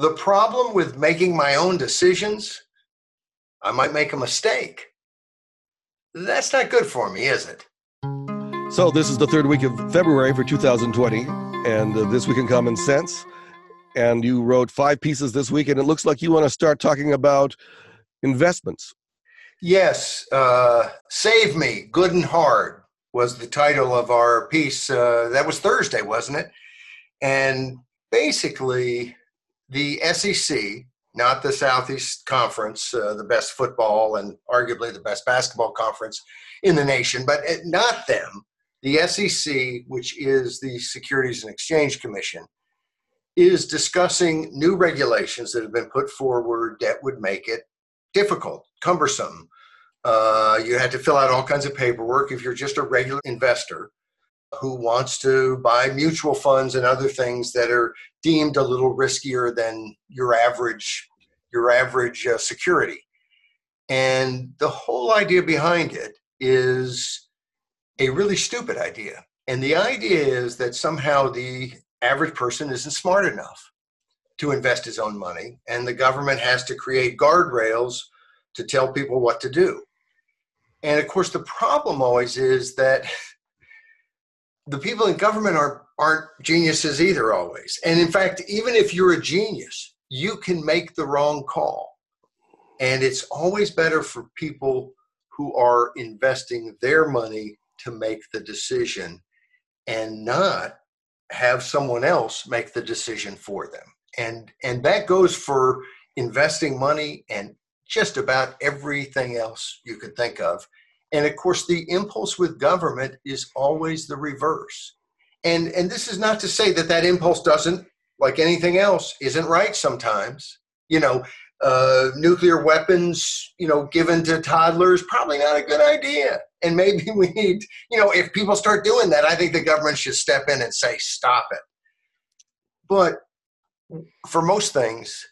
the problem with making my own decisions, I might make a mistake. That's not good for me, is it? So, this is the third week of February for 2020, and uh, this week in Common Sense. And you wrote five pieces this week, and it looks like you want to start talking about investments. Yes, uh, Save Me, Good and Hard was the title of our piece. Uh, that was Thursday, wasn't it? And basically, the SEC, not the Southeast Conference, uh, the best football and arguably the best basketball conference in the nation, but not them. The SEC, which is the Securities and Exchange Commission, is discussing new regulations that have been put forward that would make it difficult, cumbersome. Uh, you had to fill out all kinds of paperwork if you're just a regular investor who wants to buy mutual funds and other things that are deemed a little riskier than your average your average uh, security. And the whole idea behind it is a really stupid idea. And the idea is that somehow the average person isn't smart enough to invest his own money and the government has to create guardrails to tell people what to do. And of course the problem always is that the people in government are aren't geniuses either always. And in fact even if you're a genius you can make the wrong call. And it's always better for people who are investing their money to make the decision and not have someone else make the decision for them. And and that goes for investing money and just about everything else you could think of and of course, the impulse with government is always the reverse. And, and this is not to say that that impulse doesn't, like anything else, isn't right sometimes. You know, uh, nuclear weapons, you know, given to toddlers, probably not a good idea. And maybe we need, you know, if people start doing that, I think the government should step in and say, stop it. But for most things,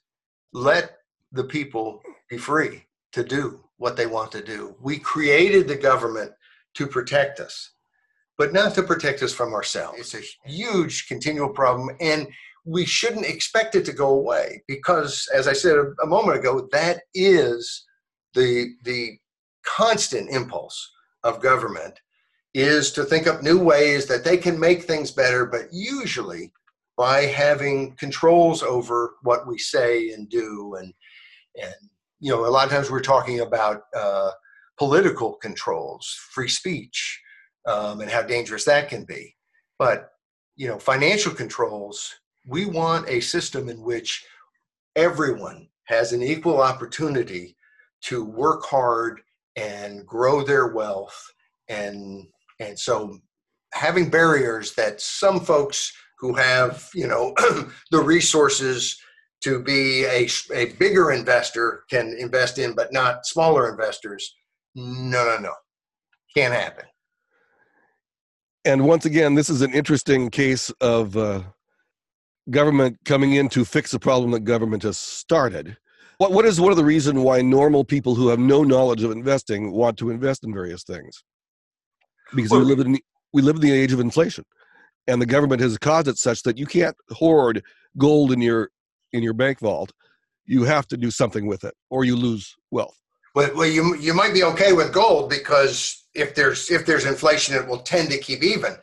let the people be free to do what they want to do. We created the government to protect us, but not to protect us from ourselves. It's a huge continual problem, and we shouldn't expect it to go away because, as I said a, moment ago, that is the the constant impulse of government is to think up new ways that they can make things better, but usually by having controls over what we say and do and and you know, a lot of times we're talking about uh, political controls, free speech, um, and how dangerous that can be. But, you know, financial controls, we want a system in which everyone has an equal opportunity to work hard and grow their wealth. And, and so having barriers that some folks who have, you know, the resources to be a, a bigger investor can invest in, but not smaller investors. No, no, no. Can't happen. And once again, this is an interesting case of uh, government coming in to fix a problem that government has started. What, what is one of the reasons why normal people who have no knowledge of investing want to invest in various things? Because well, we live in we live in the age of inflation, and the government has caused it such that you can't hoard gold in your in your bank vault, you have to do something with it, or you lose wealth. Well, well, you you might be okay with gold because if there's if there's inflation, it will tend to keep even,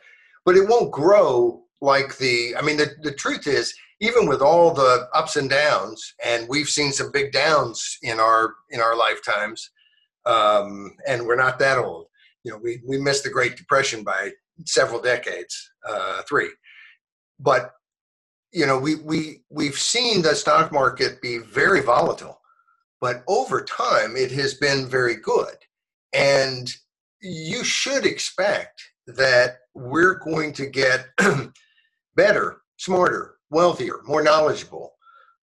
but it won't grow like the. I mean, the the truth is, even with all the ups and downs, and we've seen some big downs in our in our lifetimes, um, and we're not that old. You know, we we missed the Great Depression by several decades, uh, three, but you know, we we we've seen the stock market be very volatile, but over time it has been very good, and you should expect that we're going to get better, smarter, wealthier, more knowledgeable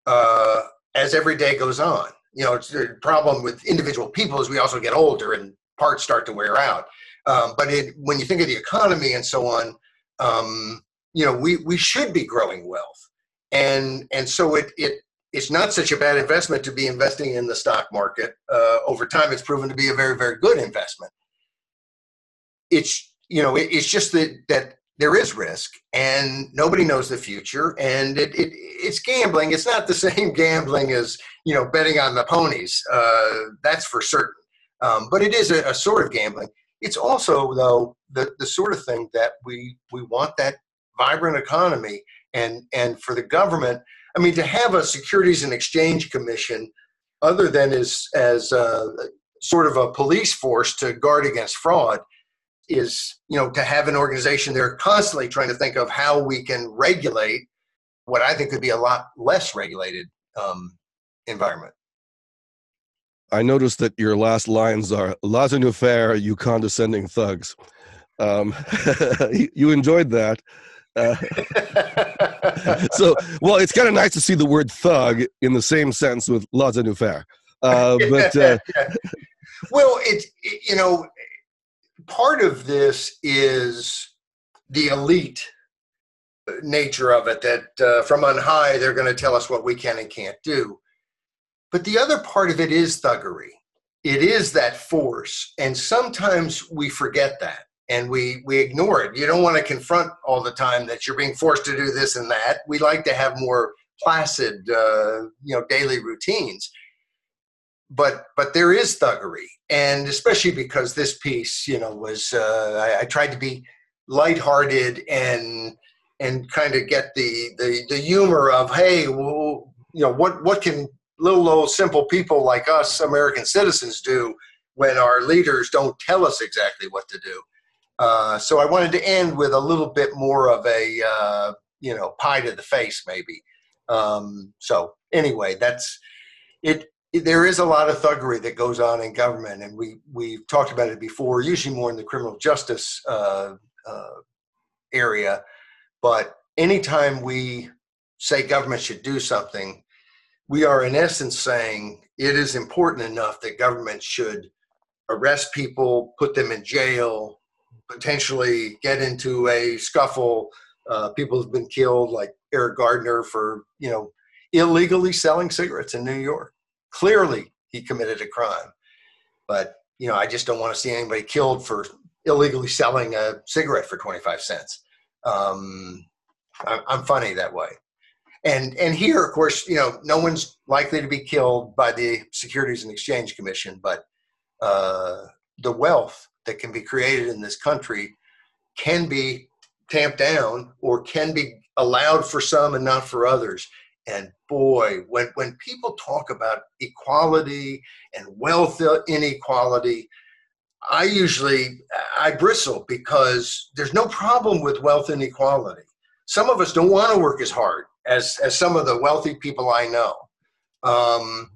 uh, as every day goes on. You know, it's the problem with individual people is we also get older and parts start to wear out. Um, but it, when you think of the economy and so on, um, you know, we, we should be growing wealth. And, and so it, it, it's not such a bad investment to be investing in the stock market. Uh, over time, it's proven to be a very, very good investment. It's, you know, it, it's just that, that there is risk and nobody knows the future and it, it, it's gambling it's not the same gambling as you know betting on the ponies uh, that's for certain um, but it is a, a, sort of gambling it's also though the, the sort of thing that we we want that vibrant economy and and for the government i mean to have a securities and exchange commission other than as as uh, sort of a police force to guard against fraud is you know to have an organization they're constantly trying to think of how we can regulate what i think could be a lot less regulated um, environment. I noticed that your last lines are laissez-nous-faire you condescending thugs. Um, you enjoyed that uh, so well it's kind of nice to see the word thug in the same sentence with laissez-nous-faire uh, but uh, well it's it, you know part of this is the elite nature of it that uh, from on high they're going to tell us what we can and can't do. But the other part of it is thuggery. It is that force and sometimes we forget that and we we ignore it. You don't want to confront all the time that you're being forced to do this and that. We like to have more placid uh, you know daily routines. But but there is thuggery, and especially because this piece, you know, was uh, I, I tried to be lighthearted and and kind of get the, the the humor of hey, well, you know, what what can little old simple people like us American citizens do when our leaders don't tell us exactly what to do. Uh, so I wanted to end with a little bit more of a uh, you know pie to the face maybe. Um, so anyway, that's it there is a lot of thuggery that goes on in government, and we we've talked about it before. Usually more in the criminal justice uh, uh, area, but anytime we say government should do something, we are in essence saying it is important enough that government should arrest people, put them in jail, potentially get into a scuffle. Uh, people have been killed, like Eric Garner, for you know illegally selling cigarettes in New York clearly he committed a crime. But you know, I just don't want to see anybody killed for illegally selling a cigarette for 25 cents. Um, I'm funny that way. And and here, of course, you know, no one's likely to be killed by the Securities and Exchange Commission, but uh, the wealth that can be created in this country can be tamped down or can be allowed for some and not for others. And boy, when, when people talk about equality and wealth inequality, I usually I bristle because there's no problem with wealth inequality. Some of us don't want to work as hard as as some of the wealthy people I know, um,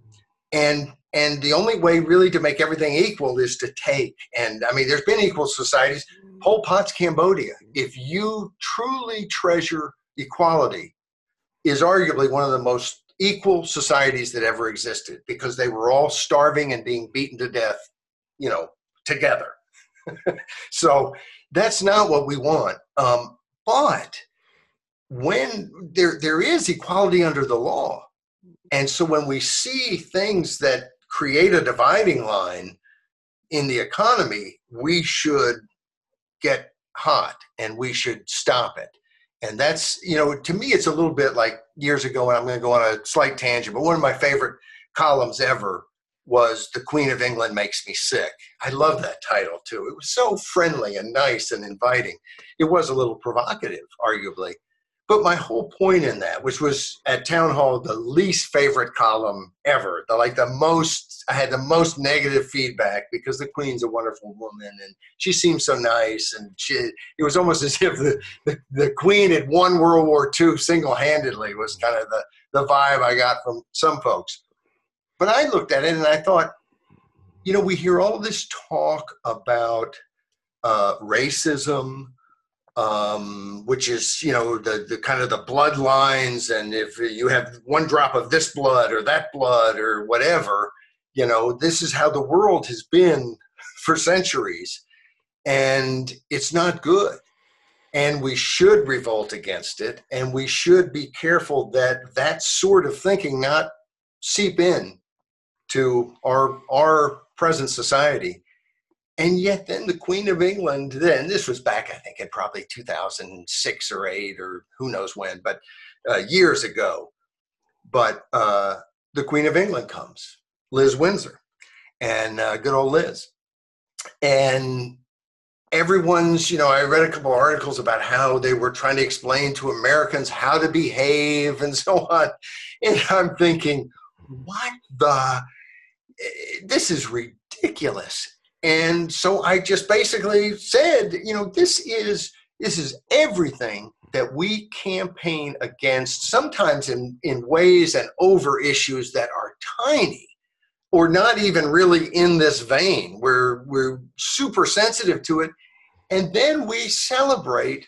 and and the only way really to make everything equal is to take. And I mean, there's been equal societies. Pol Pot's Cambodia. If you truly treasure equality, is arguably one of the most equal societies that ever existed because they were all starving and being beaten to death, you know, together. so that's not what we want. Um, but when there there is equality under the law, and so when we see things that create a dividing line in the economy, we should get hot and we should stop it. And that's you know to me it's a little bit like years ago and i'm going to go on a slight tangent but one of my favorite columns ever was the queen of england makes me sick. I love that title too. It was so friendly and nice and inviting. It was a little provocative arguably but my whole point in that, which was at town hall the least favorite column ever, the like the most I had the most negative feedback because the queen's a wonderful woman and she seems so nice and she it was almost as if the, the, the queen had won World War II single handedly was kind of the, the vibe I got from some folks. But I looked at it and I thought, you know, we hear all this talk about uh, racism um, which is you know the the kind of the bloodlines, and if you have one drop of this blood or that blood or whatever, you know this is how the world has been for centuries, and it's not good. And we should revolt against it, and we should be careful that that sort of thinking not seep in to our our present society And yet, then the Queen of England, then this was back, I think, in probably 2006 or 8 or who knows when, but uh, years ago. But uh, the Queen of England comes, Liz Windsor, and uh, good old Liz. And everyone's, you know, I read a couple articles about how they were trying to explain to Americans how to behave and so on. And I'm thinking, what the? Eh, this is ridiculous. And so I just basically said, you know, this is this is everything that we campaign against, sometimes in, in ways and over issues that are tiny or not even really in this vein. We're, we're super sensitive to it. And then we celebrate.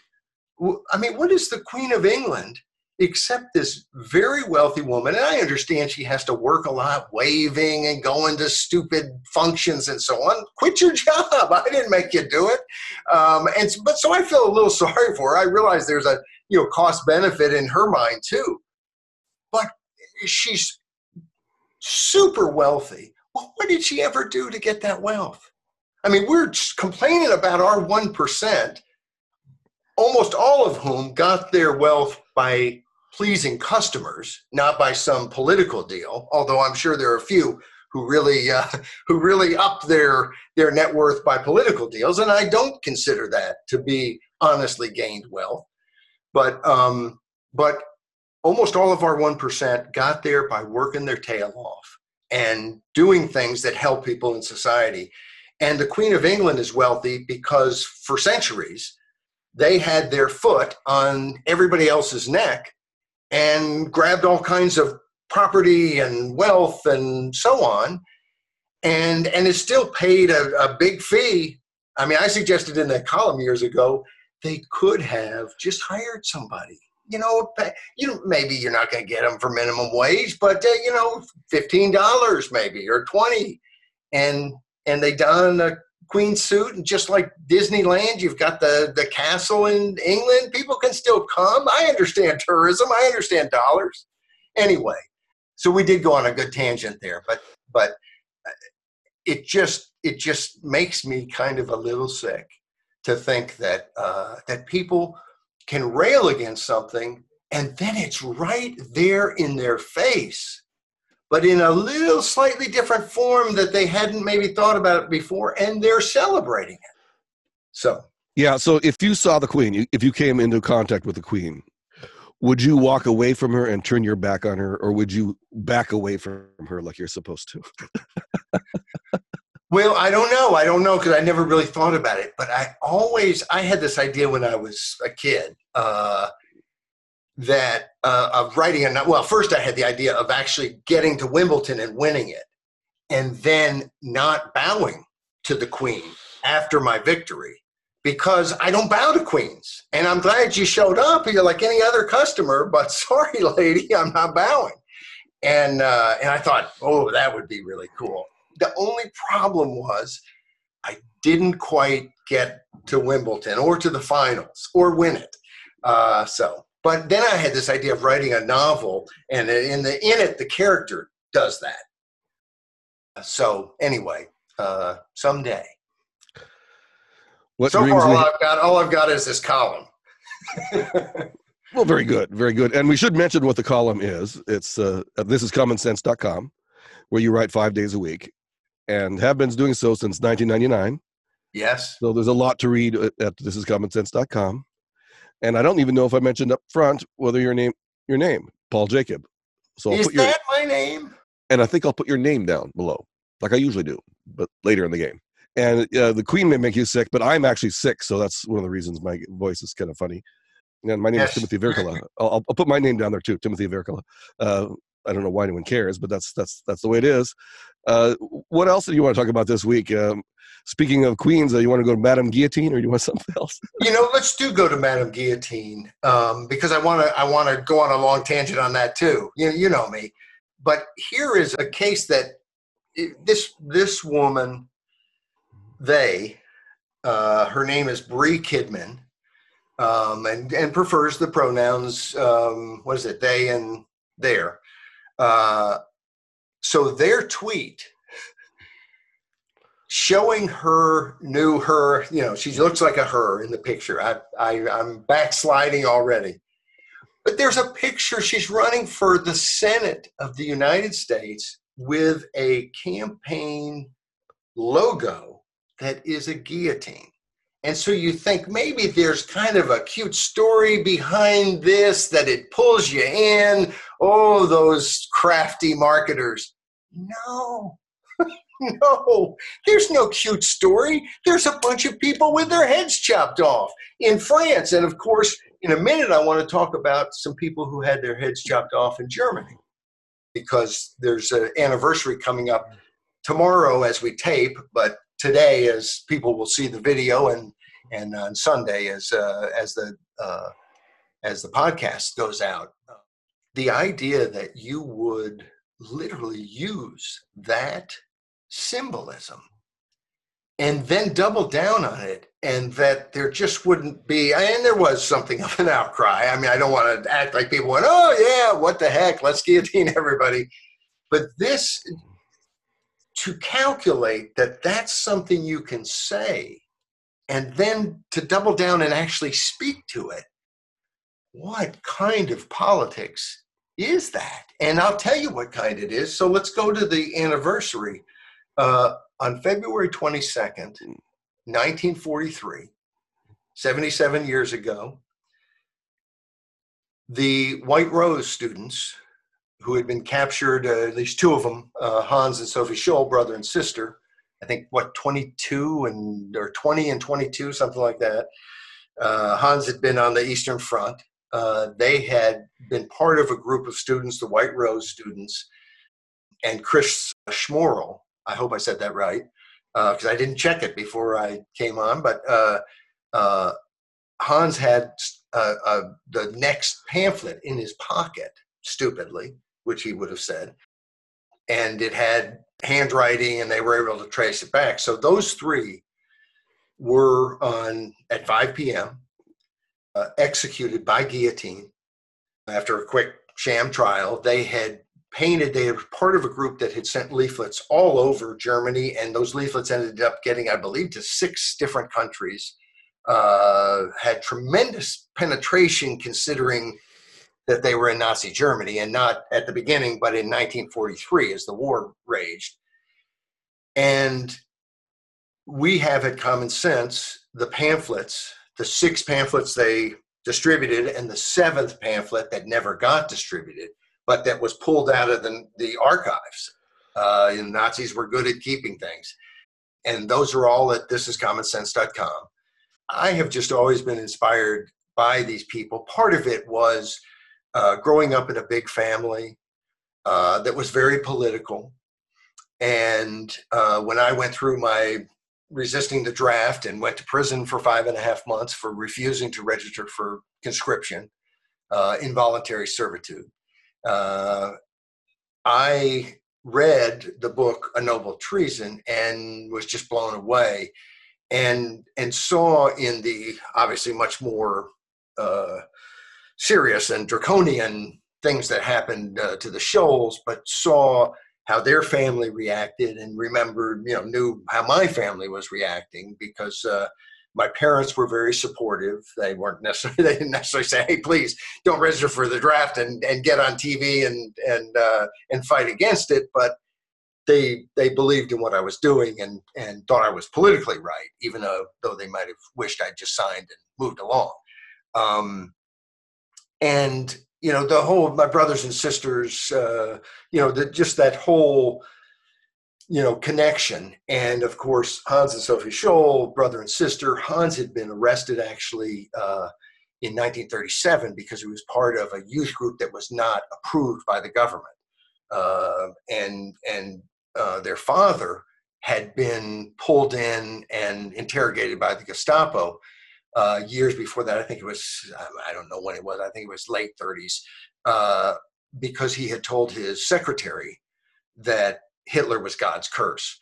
I mean, what is the Queen of England except this very wealthy woman? And I understand she has to work a lot, waving and going to stupid functions and so on. Quit your job. I didn't make you do it. Um, and but so I feel a little sorry for her. I realize there's a you know cost benefit in her mind too. But she's super wealthy. Well, what did she ever do to get that wealth? I mean, we're complaining about our 1%, almost all of whom got their wealth by pleasing customers, not by some political deal, although I'm sure there are a few who really uh, who really up their their net worth by political deals, and I don't consider that to be honestly gained wealth. But um, but almost all of our 1% got there by working their tail off and doing things that help people in society. And the Queen of England is wealthy because for centuries they had their foot on everybody else's neck and grabbed all kinds of property and wealth and so on. And and is still paid a, a big fee. I mean i suggested in that column years ago they could have just hired somebody. You know, you maybe you're not going to get them for minimum wage, but uh, you know, fifteen dollars maybe or twenty, and and they done a queen suit, and just like Disneyland, you've got the the castle in England. People can still come. I understand tourism. I understand dollars. Anyway, so we did go on a good tangent there, but but uh, it just it just makes me kind of a little sick to think that uh, that people can rail against something and then it's right there in their face but in a little slightly different form that they hadn't maybe thought about it before and they're celebrating it so yeah so if you saw the queen if you came into contact with the queen would you walk away from her and turn your back on her or would you back away from her like you're supposed to Well, I don't know. I don't know because I never really thought about it. But I always I had this idea when I was a kid uh, that uh, of writing a well. First, I had the idea of actually getting to Wimbledon and winning it, and then not bowing to the Queen after my victory because I don't bow to queens. And I'm glad you showed up. You're like any other customer, but sorry, lady, I'm not bowing. And uh, and I thought, oh, that would be really cool the only problem was I didn't quite get to Wimbledon or to the finals or win it. Uh, so, but then I had this idea of writing a novel, and in the in it, the character does that. So anyway, uh, someday. What so far, all I've got, all I've got is this column. well, very good, very good. And we should mention what the column is. It's uh, this is commonsense.com, where you write five days a week, and have been doing so since 1999. Yes. So there's a lot to read at thisiscommonsense.com. And I don't even know if I mentioned up front whether your name your name, Paul Jacob. So I'll Is put your, that my name? And I think I'll put your name down below, like I usually do, but later in the game. And uh, the Queen may make you sick, but I'm actually sick, so that's one of the reasons my voice is kind of funny. And my name yes. is Timothy Virkkala. I'll, I'll, put my name down there too, Timothy Virkkala. Uh, I don't know why anyone cares, but that's that's that's the way it is. Uh, what else do you want to talk about this week? Um, speaking of queens, uh, you want to go to Madame Guillotine, or you want something else? you know, let's do go to Madame Guillotine um, because I want to. I want to go on a long tangent on that too. You you know me, but here is a case that this this woman, they, uh, her name is Bre Kidman, um, and and prefers the pronouns. Um, what is it? They and there. Uh, so their tweet showing her new her. You know, she looks like a her in the picture. I, I I'm backsliding already. But there's a picture. She's running for the Senate of the United States with a campaign logo that is a guillotine. And so you think maybe there's kind of a cute story behind this that it pulls you in. Oh, those crafty marketers. No, no, there's no cute story. There's a bunch of people with their heads chopped off in France. And of course, in a minute, I want to talk about some people who had their heads chopped off in Germany because there's an anniversary coming up tomorrow as we tape, but today as people will see the video and and on Sunday as uh, as the uh, as the podcast goes out. The idea that you would literally use that symbolism and then double down on it and that there just wouldn't be and there was something of an outcry. I mean i don't want to act like people went oh yeah what the heck let's guillotine everybody. But this to calculate that that's something you can say and then to double down and actually speak to it what kind of politics is that? And i'll tell you what kind it is. So let's go to the anniversary uh, on February 22nd, 1943, 77 years ago, the White Rose students who had been captured, uh, at least two of them, uh, Hans and Sophie Scholl, brother and sister, I think what 22 and or 20 and 22, something like that. Uh, Hans had been on the Eastern Front. Uh, they had been part of a group of students, the White Rose students, and Chris Schmorl, I hope I said that right because uh, I didn't check it before I came on. But uh, uh, Hans had uh, uh, the next pamphlet in his pocket, stupidly, which he would have said, and it had handwriting, and they were able to trace it back. So those three were on at 5 p.m. Uh, executed by guillotine after a quick sham trial. They had painted they were part of a group that had sent leaflets all over germany and those leaflets ended up getting i believe to six different countries uh, had tremendous penetration considering that they were in nazi germany and not at the beginning but in 1943 as the war raged. And we have at common sense the pamphlets the six pamphlets they distributed and the seventh pamphlet that never got distributed but that was pulled out of the, the archives. Uh, Nazis were good at keeping things. And those are all at thisiscommonsense.com. I have just always been inspired by these people. Part of it was uh, growing up in a big family uh, that was very political. And uh, when I went through my resisting the draft and went to prison for five and a half months for refusing to register for conscription, uh, involuntary servitude, uh, I read the book A Noble Treason and was just blown away and and saw in the obviously much more uh, serious and draconian things that happened uh, to the Scholls, but saw how their family reacted and remembered, you know, knew how my family was reacting because uh, my parents were very supportive. They weren't necessarily they didn't necessarily say, "Hey, please don't register for the draft and, and get on TV and and uh, and fight against it," but they they believed in what I was doing and and thought I was politically right, even though though they might have wished I'd just signed and moved along. Um, and you know the whole my brothers and sisters, uh, you know, the, just that whole you know, connection. And of course, Hans and Sophie Scholl, brother and sister. Hans had been arrested actually uh, in 1937 because he was part of a youth group that was not approved by the government. Uh, and and uh, their father had been pulled in and interrogated by the Gestapo uh, years before that. I think it was, I don't know when it was, I think it was late 30s, uh, because he had told his secretary that Hitler was God's curse.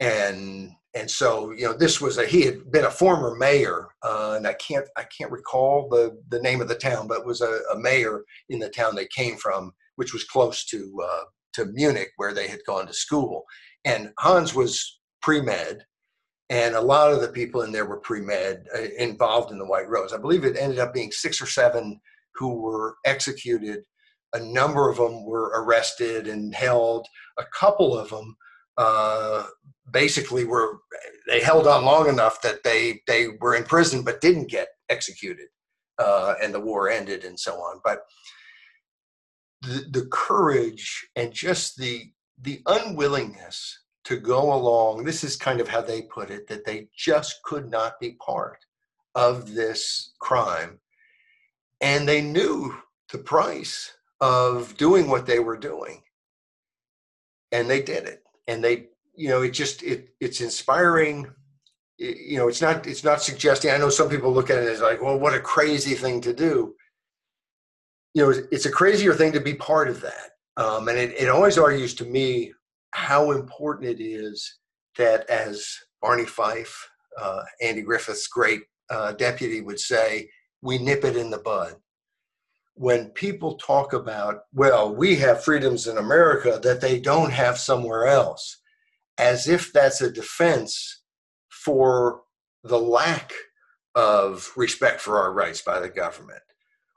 And and so you know this was a he had been a former mayor uh, and I can't I can't recall the the name of the town but was a, a mayor in the town they came from which was close to uh, to Munich where they had gone to school and Hans was pre med, and a lot of the people in there were pre med uh, involved in the White Rose. I believe it ended up being six or seven who were executed. A number of them were arrested and held. A couple of them uh, basically were they held on long enough that they they were in prison but didn't get executed, uh, and the war ended and so on. But the, the courage and just the the unwillingness to go along this is kind of how they put it that they just could not be part of this crime and they knew the price of doing what they were doing. And they did it. And they you know it just it it's inspiring. It, you know it's not it's not suggesting i know some people look at it as like well what a crazy thing to do. You know it's a crazier thing to be part of that. Um, and it, it always argues to me how important it is that as barney fife uh, andy griffith's great uh, deputy would say we nip it in the bud when people talk about, well, we have freedoms in America that they don't have somewhere else, as if that's a defense for the lack of respect for our rights by the government,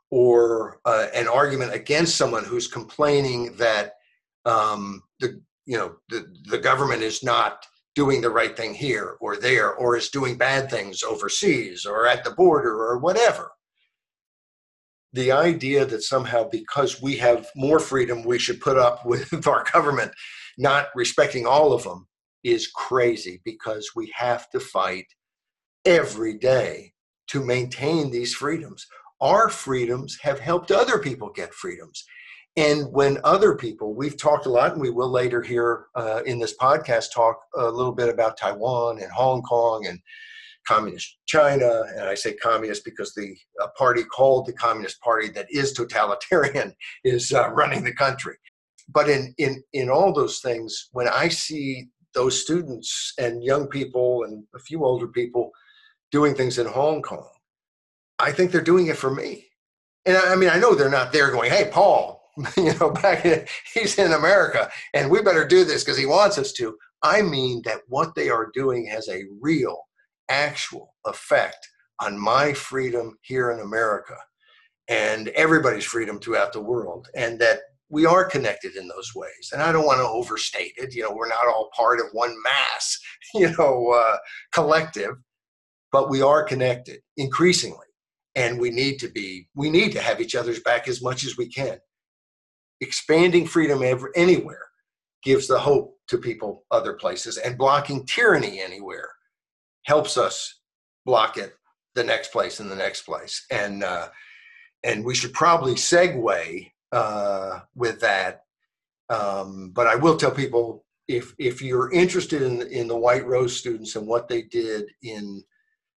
or uh, an argument against someone who's complaining that um, the you know the, the government is not doing the right thing here or there, or is doing bad things overseas or at the border or whatever the idea that somehow because we have more freedom we should put up with our government not respecting all of them is crazy because we have to fight every day to maintain these freedoms. Our freedoms have helped other people get freedoms. And when other people we've talked a lot and we will later here uh, in this podcast talk a little bit about taiwan and hong kong and communist China, and I say communist because the party called the Communist Party that is totalitarian is uh, running the country. But in, in, in all those things, when I see those students and young people and a few older people doing things in Hong Kong, I think they're doing it for me. And I, I mean, I know they're not there going, hey, Paul, you know, back in, he's in America and we better do this because he wants us to. I mean that what they are doing has a real actual effect on my freedom here in America and everybody's freedom throughout the world, and that we are connected in those ways. And I don't want to overstate it. You know, we're not all part of one mass, you know, uh, collective, but we are connected increasingly. And we need to be, we need to have each other's back as much as we can. Expanding freedom ever, anywhere gives the hope to people other places, and blocking tyranny anywhere helps us block it the next place and the next place. And uh, and we should probably segue uh, with that. Um, but I will tell people if if you're interested in in the White Rose students and what they did in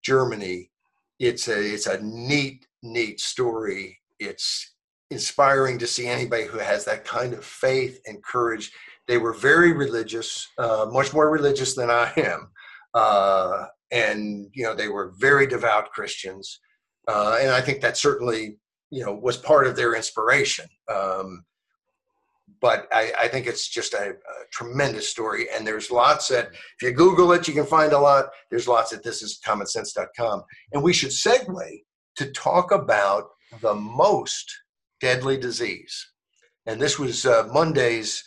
Germany, it's a it's a neat neat story. It's inspiring to see anybody who has that kind of faith and courage. They were very religious, uh, much more religious than I am. Uh, and you know they were very devout Christians, uh, and I think that certainly you know was part of their inspiration. Um, but I, I, think it's just a, a, tremendous story, and there's lots that if you Google it, you can find a lot. There's lots at thisiscommonsense.com, and we should segue to talk about the most deadly disease, and this was uh, Monday's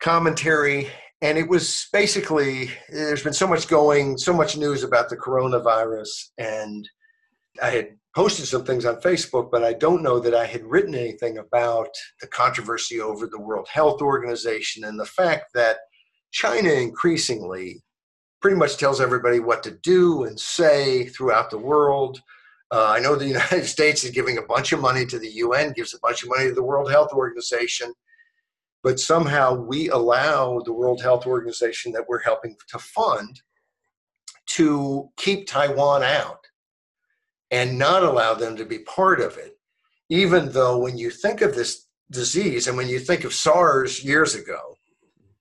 commentary and it was basically there's been so much going so much news about the coronavirus and i had posted some things on facebook but i don't know that i had written anything about the controversy over the world health organization and the fact that china increasingly pretty much tells everybody what to do and say throughout the world. Uh, i know the united states is giving a bunch of money to the un gives a bunch of money to the world health organization but somehow we allow the World Health Organization that we're helping to fund to keep Taiwan out and not allow them to be part of it. Even though, when you think of this disease and when you think of SARS years ago,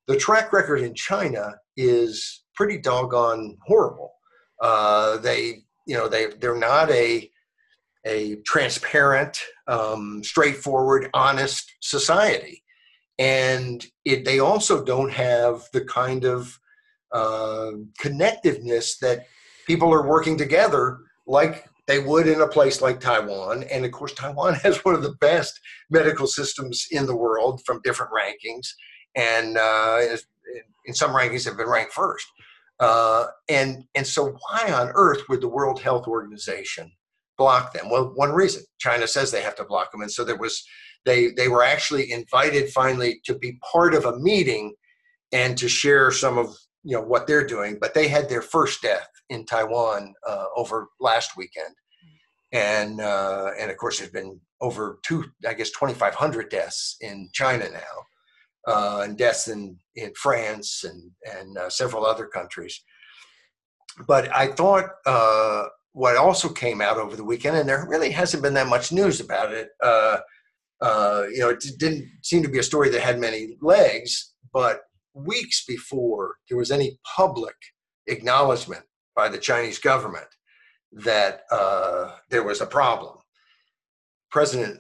the track record in China is pretty doggone horrible. Uh, they, you know, they they're not a a transparent, um, straightforward, honest society and it, they also don't have the kind of uh, connectiveness that people are working together like they would in a place like Taiwan. And of course, Taiwan has one of the best medical systems in the world from different rankings, and uh, in some rankings have been ranked first. Uh, and and so why on earth would the World Health Organization block them? Well, one reason China says they have to block them, and so there was they they were actually invited finally to be part of a meeting and to share some of you know what they're doing. But they had their first death in Taiwan uh, over last weekend, and uh, and of course there's been over two I guess 2,500 deaths in China now uh, and deaths in, in France and, and uh, several other countries. But I thought uh, what also came out over the weekend, and there really hasn't been that much news about it. Uh, uh, you know, it didn't seem to be a story that had many legs, but weeks before there was any public acknowledgement by the Chinese government that uh, there was a problem, President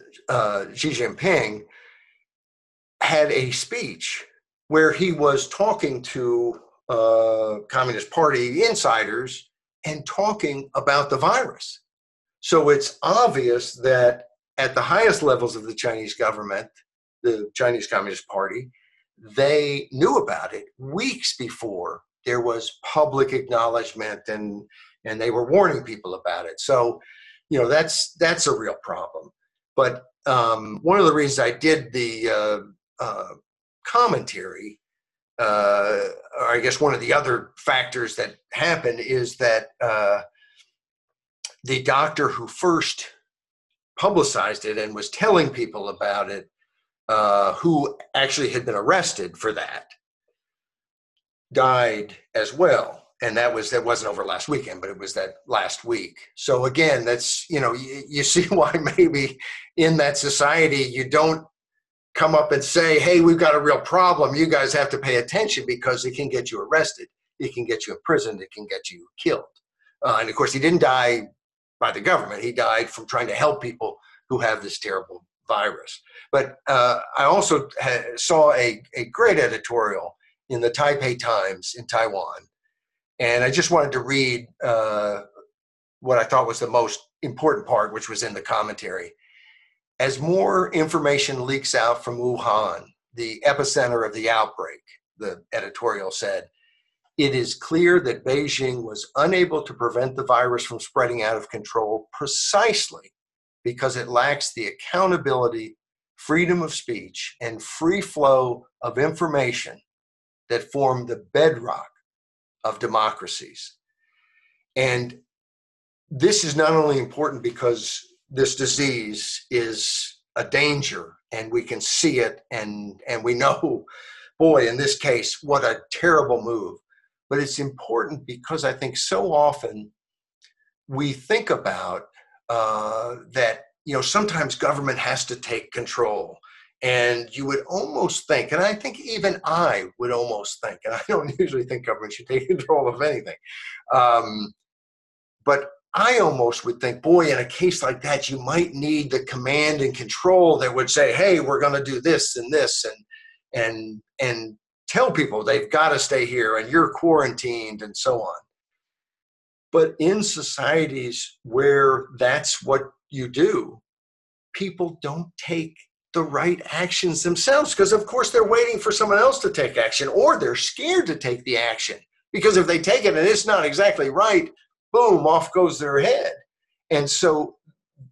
Xi Jinping had a speech where he was talking to uh, Communist Party insiders and talking about the virus. So it's obvious that at the highest levels of the Chinese government, the Chinese Communist Party, they knew about it weeks before there was public acknowledgement and and they were warning people about it. So, you know, that's that's a real problem. But um, one of the reasons I did the uh, uh, commentary, uh, or I guess one of the other factors that happened is that uh, the doctor who first publicized it and was telling people about it, uh, who actually had been arrested for that, died as well and that was that wasn't over last weekend but it was that last week so again that's you know you, you, see why maybe in that society you don't come up and say, hey, we've got a real problem. You guys have to pay attention because it can get you arrested. It can get you imprisoned. It can get you killed. Uh, and of course, he didn't die by the government. He died from trying to help people who have this terrible virus. But uh, I also ha- saw a, a great editorial in the Taipei Times in Taiwan. And I just wanted to read uh, what I thought was the most important part, which was in the commentary. As more information leaks out from Wuhan, the epicenter of the outbreak, the editorial said, it is clear that Beijing was unable to prevent the virus from spreading out of control precisely because it lacks the accountability, freedom of speech, and free flow of information that form the bedrock of democracies. And this is not only important because this disease is a danger and we can see it and and we know boy in this case what a terrible move but it's important because i think so often we think about uh, that you know sometimes government has to take control. And you would almost think and i think even i would almost think and i don't usually think government should take control of anything um, but I almost would think, boy, in a case like that, you might need the command and control that would say, "Hey, we're going to do this and this," and and and tell people they've got to stay here and you're quarantined and so on. But in societies where that's what you do, people don't take the right actions themselves because, of course, they're waiting for someone else to take action or they're scared to take the action because if they take it and it's not exactly right, boom, off goes their head. And so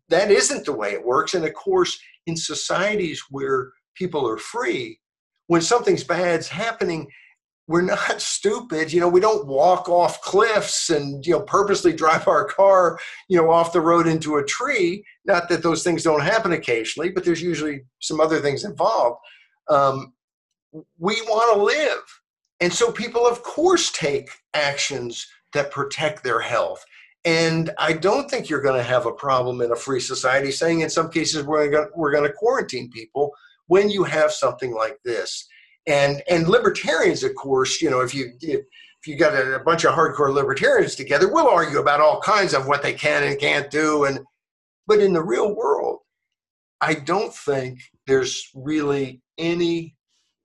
that isn't the way it works. And of course, in societies where people are free, when something's bad's happening, we're not stupid. You know, we don't walk off cliffs and, you know, purposely drive our car, you know, off the road into a tree. Not that those things don't happen occasionally, but there's usually some other things involved. Um, we want to live. And so people, of course, take actions that protect their health. And I don't think you're going to have a problem in a free society saying in some cases we're going to, we're going to quarantine people when you have something like this. And and libertarians, of course, you know, if you if, if you got a, a bunch of hardcore libertarians together, we'll argue about all kinds of what they can and can't do. And but in the real world, I don't think there's really any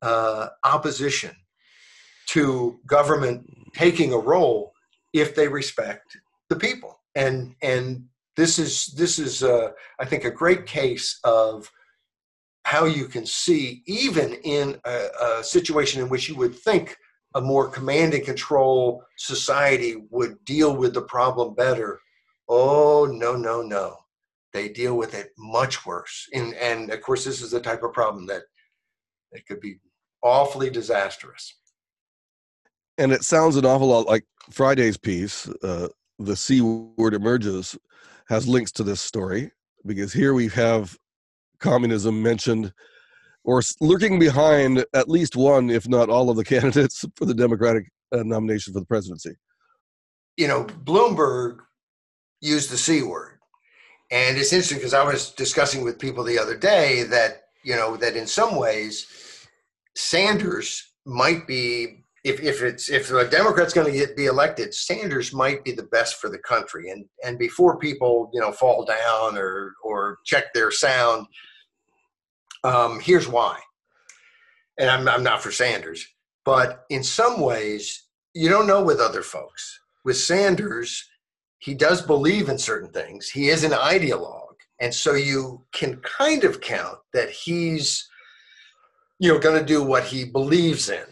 uh, opposition to government taking a role if they respect the people. And and this is this is uh, I think a great case of how you can see even in a, a situation in which you would think a more command and control society would deal with the problem better. Oh no no no, they deal with it much worse. And and of course this is the type of problem that it could be awfully disastrous. And it sounds an awful lot like Friday's piece. Uh, the C word emerges has links to this story because here we have communism mentioned or lurking behind at least one, if not all, of the candidates for the Democratic uh, nomination for the presidency. You know, Bloomberg used the C word. And it's interesting because I was discussing with people the other day that, you know, that in some ways, Sanders might be if, if it's if a Democrat's going to be elected, Sanders might be the best for the country. And and before people you know fall down or or check their sound, um, here's why. And I'm I'm not for Sanders, but in some ways you don't know with other folks. With Sanders, he does believe in certain things. He is an ideologue, and so you can kind of count that he's you know going to do what he believes in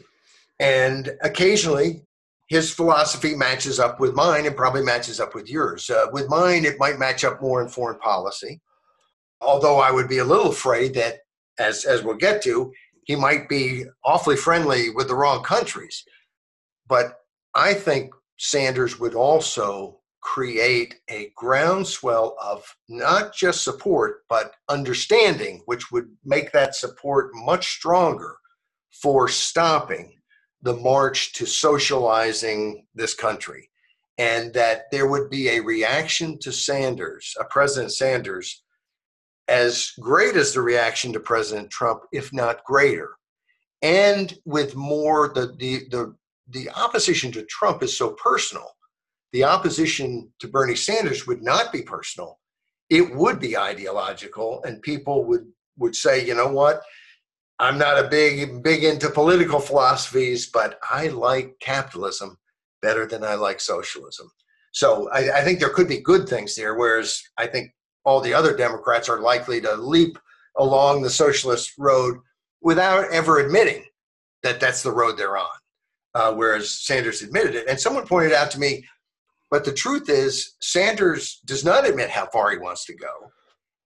and occasionally his philosophy matches up with mine and probably matches up with yours uh, with mine it might match up more in foreign policy although i would be a little afraid that as as we'll get to he might be awfully friendly with the wrong countries but i think sanders would also create a groundswell of not just support, but understanding, which would make that support much stronger for stopping the march to socializing this country. And that there would be a reaction to Sanders, a President Sanders, as great as the reaction to President Trump, if not greater. And with more, the, the, the, the opposition to Trump is so personal the opposition to Bernie Sanders would not be personal. It would be ideological, and people would would say, you know what, I'm not a big big into political philosophies, but I like capitalism better than I like socialism. So I, I think there could be good things there, whereas I think all the other Democrats are likely to leap along the socialist road without ever admitting that that's the road they're on. Uh, whereas Sanders admitted it. And someone pointed out to me but the truth is, Sanders does not admit how far he wants to go.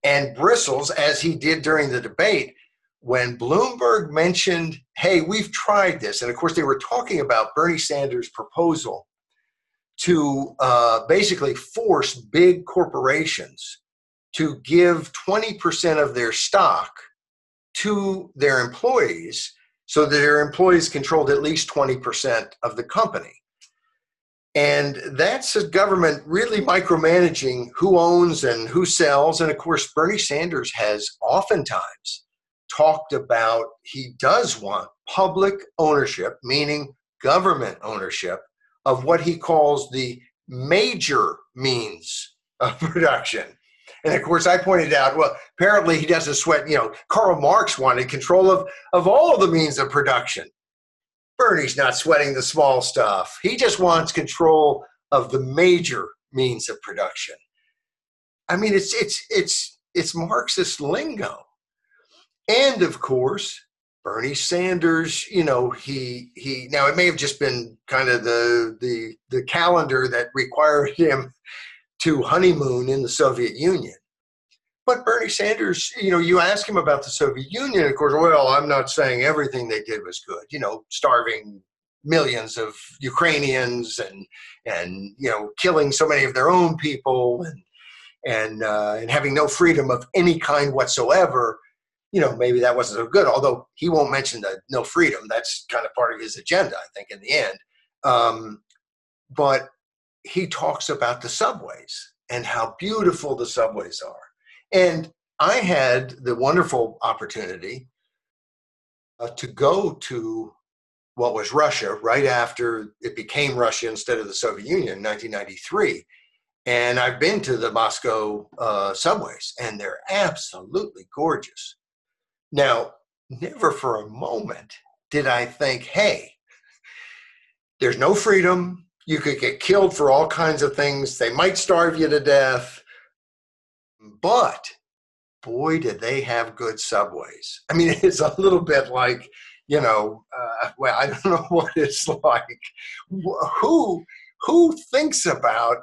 And bristles, as he did during the debate, when Bloomberg mentioned, hey, we've tried this. And of course, they were talking about Bernie Sanders' proposal to uh, basically force big corporations to give 20% of their stock to their employees so that their employees controlled at least 20% of the company. And that's a government really micromanaging who owns and who sells. And of course, Bernie Sanders has oftentimes talked about he does want public ownership, meaning government ownership, of what he calls the major means of production. And of course, I pointed out, well, apparently he doesn't sweat, you know, Karl Marx wanted control of, of all the means of production. Bernie's not sweating the small stuff. He just wants control of the major means of production. I mean, it's it's it's it's Marxist lingo. And of course, Bernie Sanders, you know, he he now it may have just been kind of the the the calendar that required him to honeymoon in the Soviet Union. But Bernie Sanders, you know, you ask him about the Soviet Union, of course, well, I'm not saying everything they did was good, you know, starving millions of Ukrainians and, and you know, killing so many of their own people and, and, uh, and having no freedom of any kind whatsoever, you know, maybe that wasn't so good, although he won't mention the no freedom. That's kind of part of his agenda, I think, in the end. Um, but he talks about the subways and how beautiful the subways are and I had the wonderful opportunity uh, to go to what was Russia right after it became Russia instead of the Soviet Union in 1993. And I've been to the Moscow uh, subways, and they're absolutely gorgeous. Now, never for a moment did I think, hey, there's no freedom. You could get killed for all kinds of things. They might starve you to death. But boy, did they have good subways. I mean, it's a little bit like, you know, uh, well, I don't know what it's like. Who who thinks about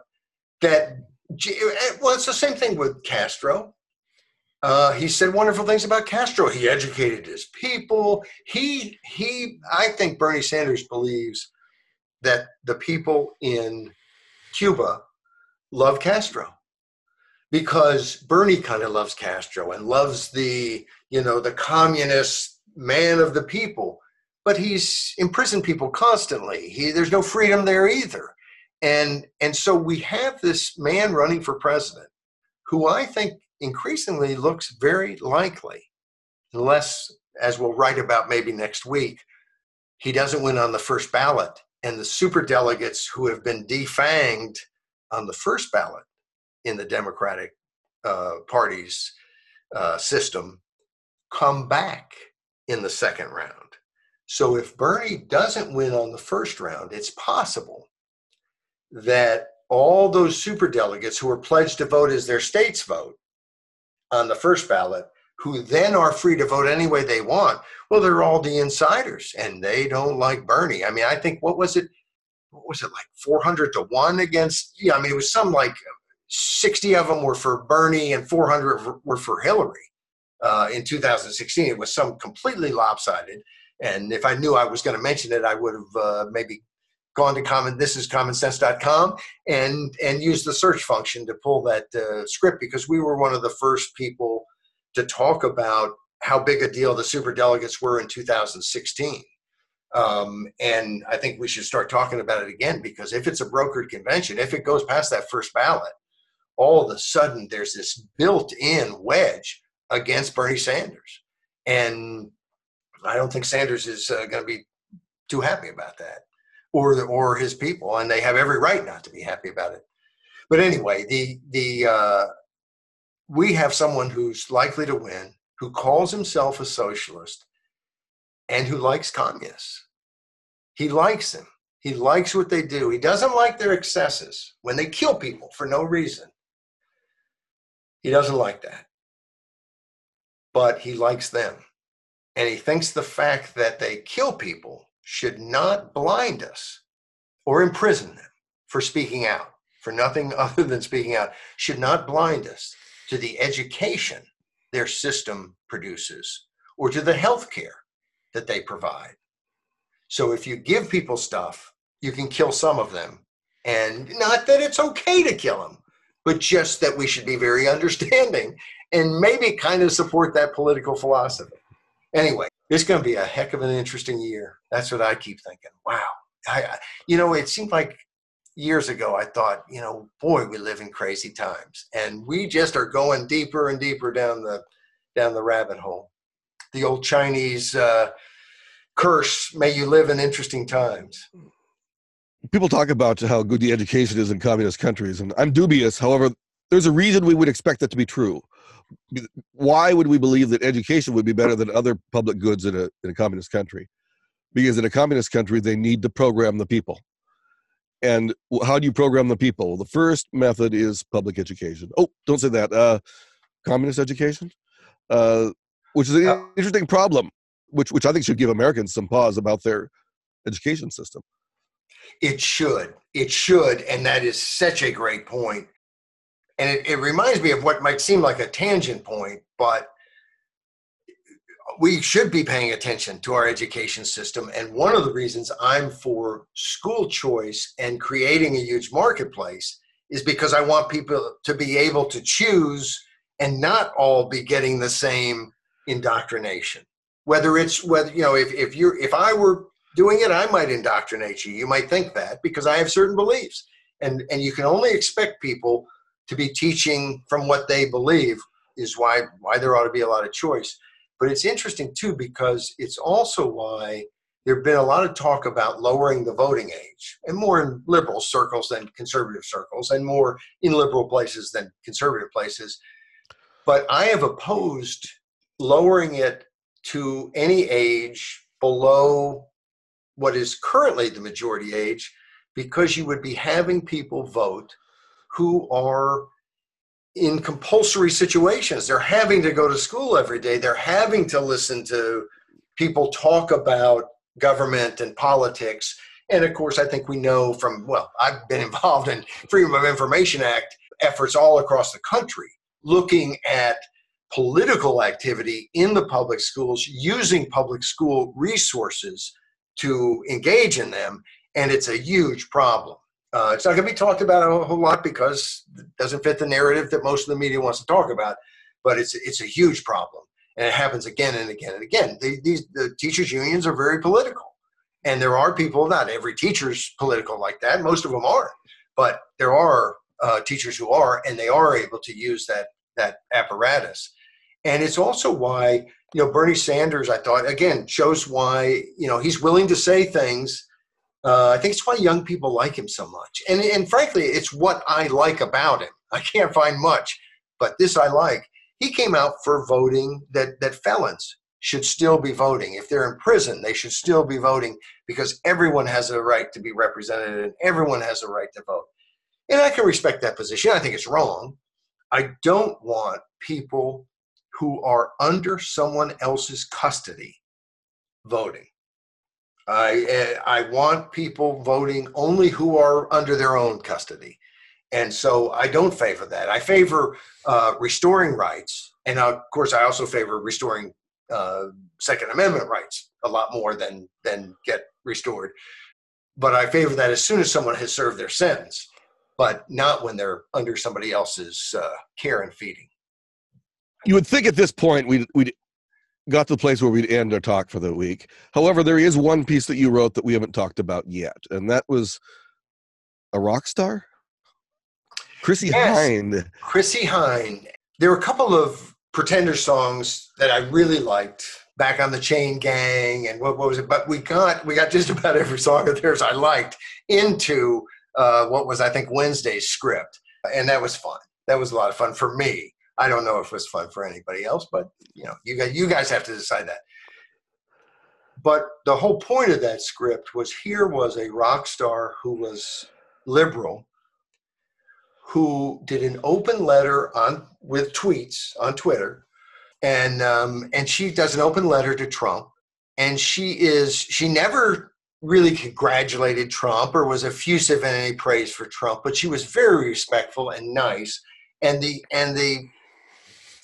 that? Eh, well, it's the same thing with Castro. Uh, he said wonderful things about Castro. He educated his people. He he. I think Bernie Sanders believes that the people in Cuba love Castro because Bernie kind of loves Castro and loves the you know the communist man of the people, but he's imprisoned people constantly. He there's no freedom there either, and and so we have this man running for president who I think increasingly looks very likely, unless, as we'll write about maybe next week, he doesn't win on the first ballot. And the super delegates who have been defanged on the first ballot in the Democratic uh, Party's uh, system come back in the second round. So if Bernie doesn't win on the first round, it's possible that all those super delegates who are pledged to vote as their state's vote on the first ballot who then are free to vote any way they want. Well, they're all the insiders and they don't like Bernie. I mean, I think what was it? What was it like 400 to 1 against? Yeah, I mean, it was some like 60 of them were for Bernie and 400 were for Hillary uh, in 2016. It was some completely lopsided. And if I knew I was going to mention it, I would have uh, maybe gone to common this is commonsense.com and and use the search function to pull that uh, script because we were one of the first people to talk about how big a deal the super delegates were in 2016 um, and i think we should start talking about it again because if it's a brokered convention if it goes past that first ballot all of a sudden there's this built-in wedge against bernie sanders and i don't think sanders is uh, going to be too happy about that or the, or his people, and they have every right not to be happy about it. But anyway, the the uh, we have someone who's likely to win, who calls himself a socialist, and who likes communists. He likes them. He likes what they do. He doesn't like their excesses when they kill people for no reason. He doesn't like that. But he likes them. And he thinks the fact that they kill people should not blind us or imprison them for speaking out, for nothing other than speaking out, should not blind us to the education their system produces or to the health care that they provide. So if you give people stuff, you can kill some of them. And not that it's okay to kill them, but just that we should be very understanding and maybe kind of support that political philosophy. Anyway, it's going to be a heck of an interesting year. That's what I keep thinking. Wow. I, you know, it seemed like years ago I thought, you know, boy, we live in crazy times, and we just are going deeper and deeper down the down the rabbit hole. The old Chinese uh, curse: "May you live in interesting times." People talk about how good the education is in communist countries, and I'm dubious. However, there's a reason we would expect that to be true why would we believe that education would be better than other public goods in a, in a communist country? Because in a communist country, they need to program the people. And how do you program the people? The first method is public education. Oh, don't say that. Uh, communist education, uh, which is an uh, interesting problem, which which I think should give Americans some pause about their education system. It should. It should, and that is such a great point. point and it, it reminds me of what might seem like a tangent point, but we should be paying attention to our education system. And one of the reasons I'm for school choice and creating a huge marketplace is because I want people to be able to choose and not all be getting the same indoctrination. Whether it's whether you know if, if you're if I were doing it, I might indoctrinate you. You might think that because I have certain beliefs. And and you can only expect people to be teaching from what they believe is why why there ought to be a lot of choice. But it's interesting too because it's also why there've been a lot of talk about lowering the voting age, and more in liberal circles than conservative circles, and more in liberal places than conservative places. But I have opposed lowering it to any age below what is currently the majority age because you would be having people vote who are in compulsory situations. They're having to go to school every day. They're having to listen to people talk about government and politics. And of course, I think we know from, well, I've been involved in Freedom of Information Act efforts all across the country looking at political activity in the public schools using public school resources to engage in them. And it's a huge problem. Uh, it's not going to be talked about a whole lot because it doesn't fit the narrative that most of the media wants to talk about. But it's it's a huge problem, and it happens again and again and again. these the teachers' unions are very political, and there are people. Not every teacher's political like that. Most of them aren't, but there are uh, teachers who are, and they are able to use that that apparatus. And it's also why you know Bernie Sanders. I thought again shows why you know he's willing to say things uh, I think it's why young people like him so much. And, and frankly, it's what I like about him. I can't find much, but this I like. He came out for voting that, that felons should still be voting. If they're in prison, they should still be voting because everyone has a right to be represented and everyone has a right to vote. And I can respect that position. I think it's wrong. I don't want people who are under someone else's custody voting. I eh, I want people voting only who are under their own custody, and so I don't favor that. I favor uh, restoring rights, and of course, I also favor restoring uh, Second Amendment rights a lot more than than get restored. But I favor that as soon as someone has served their sentence, but not when they're under somebody else's uh, care and feeding. You would think at this point we'd, we'd got to the place where we'd end our talk for the week. However, there is one piece that you wrote that we haven't talked about yet, and that was a rock star, Chrissie yes, Hynde. Chrissie Hynde. There were a couple of Pretender songs that I really liked. Back on the Chain Gang and what, what was it? But we got we got just about every song of theirs I liked into uh, what was I think Wednesday's script, and that was fun. That was a lot of fun for me. I don't know if it was fun for anybody else, but you know, you guys, you guys have to decide that. But the whole point of that script was here was a rock star who was liberal, who did an open letter on with tweets on Twitter, and um, and she does an open letter to Trump, and she is she never really congratulated Trump or was effusive in any praise for Trump, but she was very respectful and nice, and the and the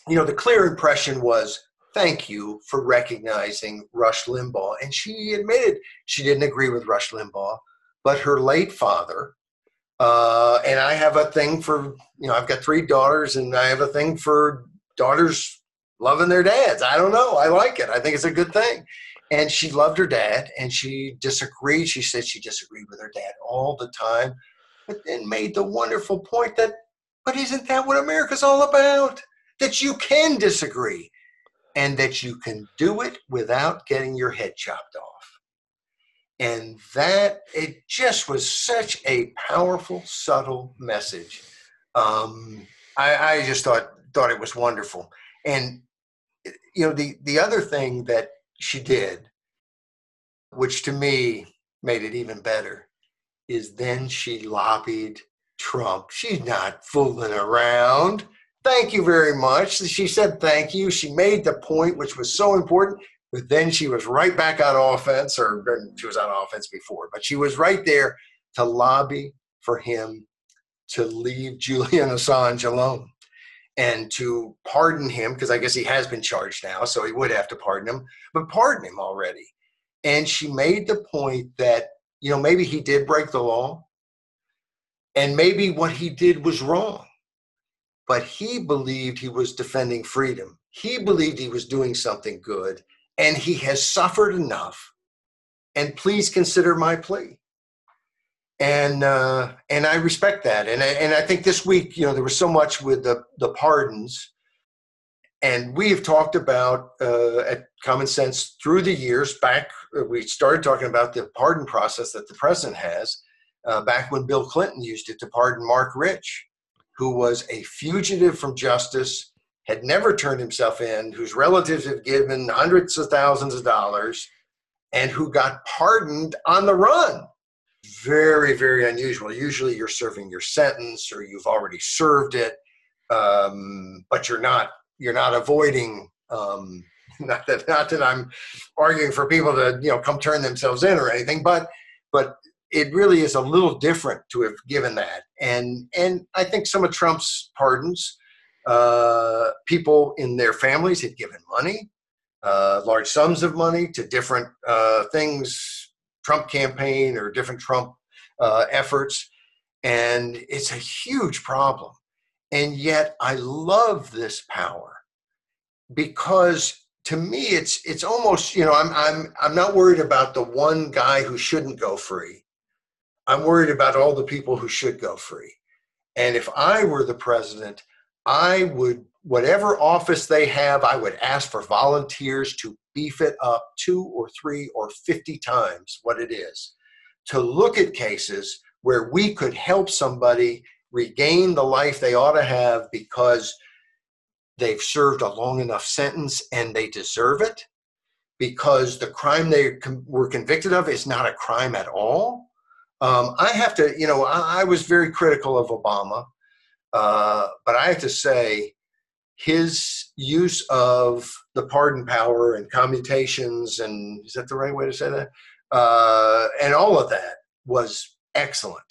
you know, the clear impression was thank you for recognizing Rush Limbaugh. And she admitted she didn't agree with Rush Limbaugh, but her late father, uh, and I have a thing for, you know, I've got three daughters and I have a thing for daughters loving their dads. I don't know. I like it. I think it's a good thing. And she loved her dad and she disagreed. She said she disagreed with her dad all the time, but then made the wonderful point that, but isn't that what America's all about? That you can disagree and that you can do it without getting your head chopped off. And that, it just was such a powerful, subtle message. Um, I, I just thought, thought it was wonderful. And, you know, the, the other thing that she did, which to me made it even better, is then she lobbied Trump. She's not fooling around thank you very much. She said thank you. She made the point, which was so important. But then she was right back on offense, or she was on offense before, but she was right there to lobby for him to leave Julian Assange alone and to pardon him, because I guess he has been charged now, so he would have to pardon him, but pardon him already. And she made the point that, you know, maybe he did break the law, and maybe what he did was wrong but he believed he was defending freedom. He believed he was doing something good, and he has suffered enough. And please consider my plea. And uh, and I respect that. And I, and I think this week, you know, there was so much with the the pardons, and we have talked about uh, at Common Sense through the years. Back, uh, we started talking about the pardon process that the president has. Uh, back when Bill Clinton used it to pardon Marc Rich who was a fugitive from justice, had never turned himself in, whose relatives have given hundreds of thousands of dollars, and who got pardoned on the run. Very, very unusual. Usually you're serving your sentence or you've already served it, um, but you're not you're not avoiding um, not that not that I'm arguing for people to you know come turn themselves in or anything, but but it really is a little different to have given that. And and I think some of Trump's pardons, uh, people in their families had given money, uh, large sums of money to different uh, things, Trump campaign or different Trump uh, efforts, and it's a huge problem. And yet, I love this power because to me it's it's almost you know i'm i'm i'm not worried about the one guy who shouldn't go free i'm worried about all the people who should go free and if i were the president i would whatever office they have i would ask for volunteers to beef it up two or three or 50 times what it is to look at cases where we could help somebody regain the life they ought to have because they've served a long enough sentence and they deserve it because the crime they were convicted of is not a crime at all. Um, I have to, you know, I, I was very critical of Obama, uh, but I have to say his use of the pardon power and commutations and is that the right way to say that? Uh, and all of that was excellent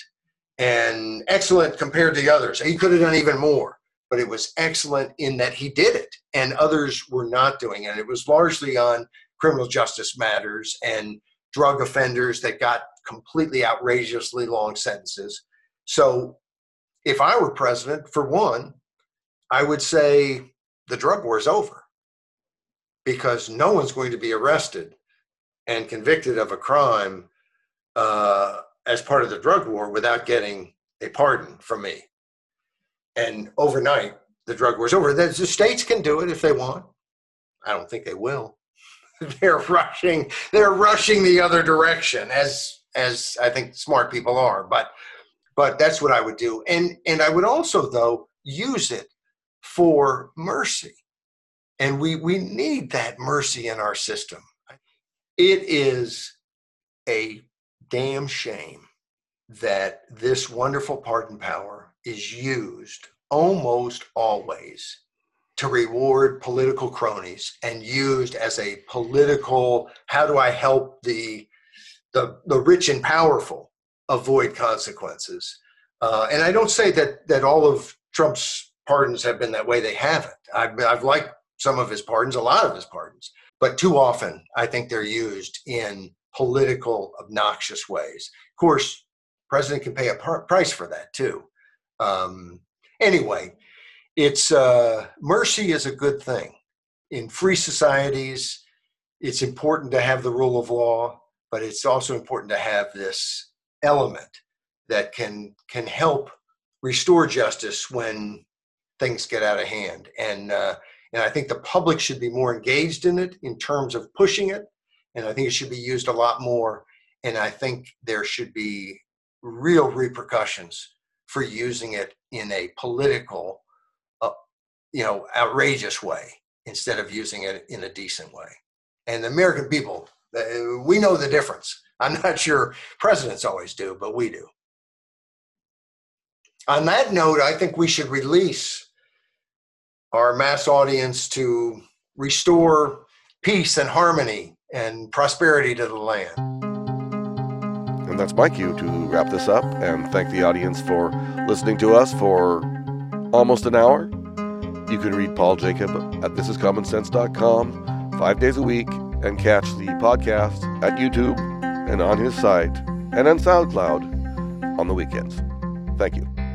and excellent compared to the others. He could have done even more but it was excellent in that he did it and others were not doing it. It was largely on criminal justice matters and drug offenders that got completely outrageously long sentences. So if I were president, for one, I would say the drug war is over because no one's going to be arrested and convicted of a crime uh, as part of the drug war without getting a pardon from me and overnight the drug war is over. The states can do it if they want. I don't think they will. they're rushing. They're rushing the other direction, as as I think smart people are. But but that's what I would do, and and I would also though use it for mercy, and we we need that mercy in our system. It is a damn shame that this wonderful pardon power is used almost always to reward political cronies and used as a political how do i help the the, the rich and powerful avoid consequences? Uh, and i don't say that that all of trump's pardons have been that way. They haven't. I've, I've liked some of his pardons a lot of his pardons but too often i think they're used in political obnoxious ways. Of course president can pay a price for that too. Um, anyway, it's uh, mercy is a good thing. In free societies, it's important to have the rule of law, but it's also important to have this element that can can help restore justice when things get out of hand. And uh, and I think the public should be more engaged in it in terms of pushing it. And I think it should be used a lot more. And I think there should be real repercussions for using it in a political, you know, outrageous way instead of using it in a decent way. And the American people, uh, we know the difference. I'm not sure presidents always do, but we do. On that note, I think we should release our mass audience to restore peace and harmony and prosperity to the land. And that's my cue to wrap this up and thank the audience for listening to us for almost an hour. You can read Paul Jacob at thisiscommonsense.com five days a week and catch the podcast at YouTube and on his site and on SoundCloud on the weekends. Thank you.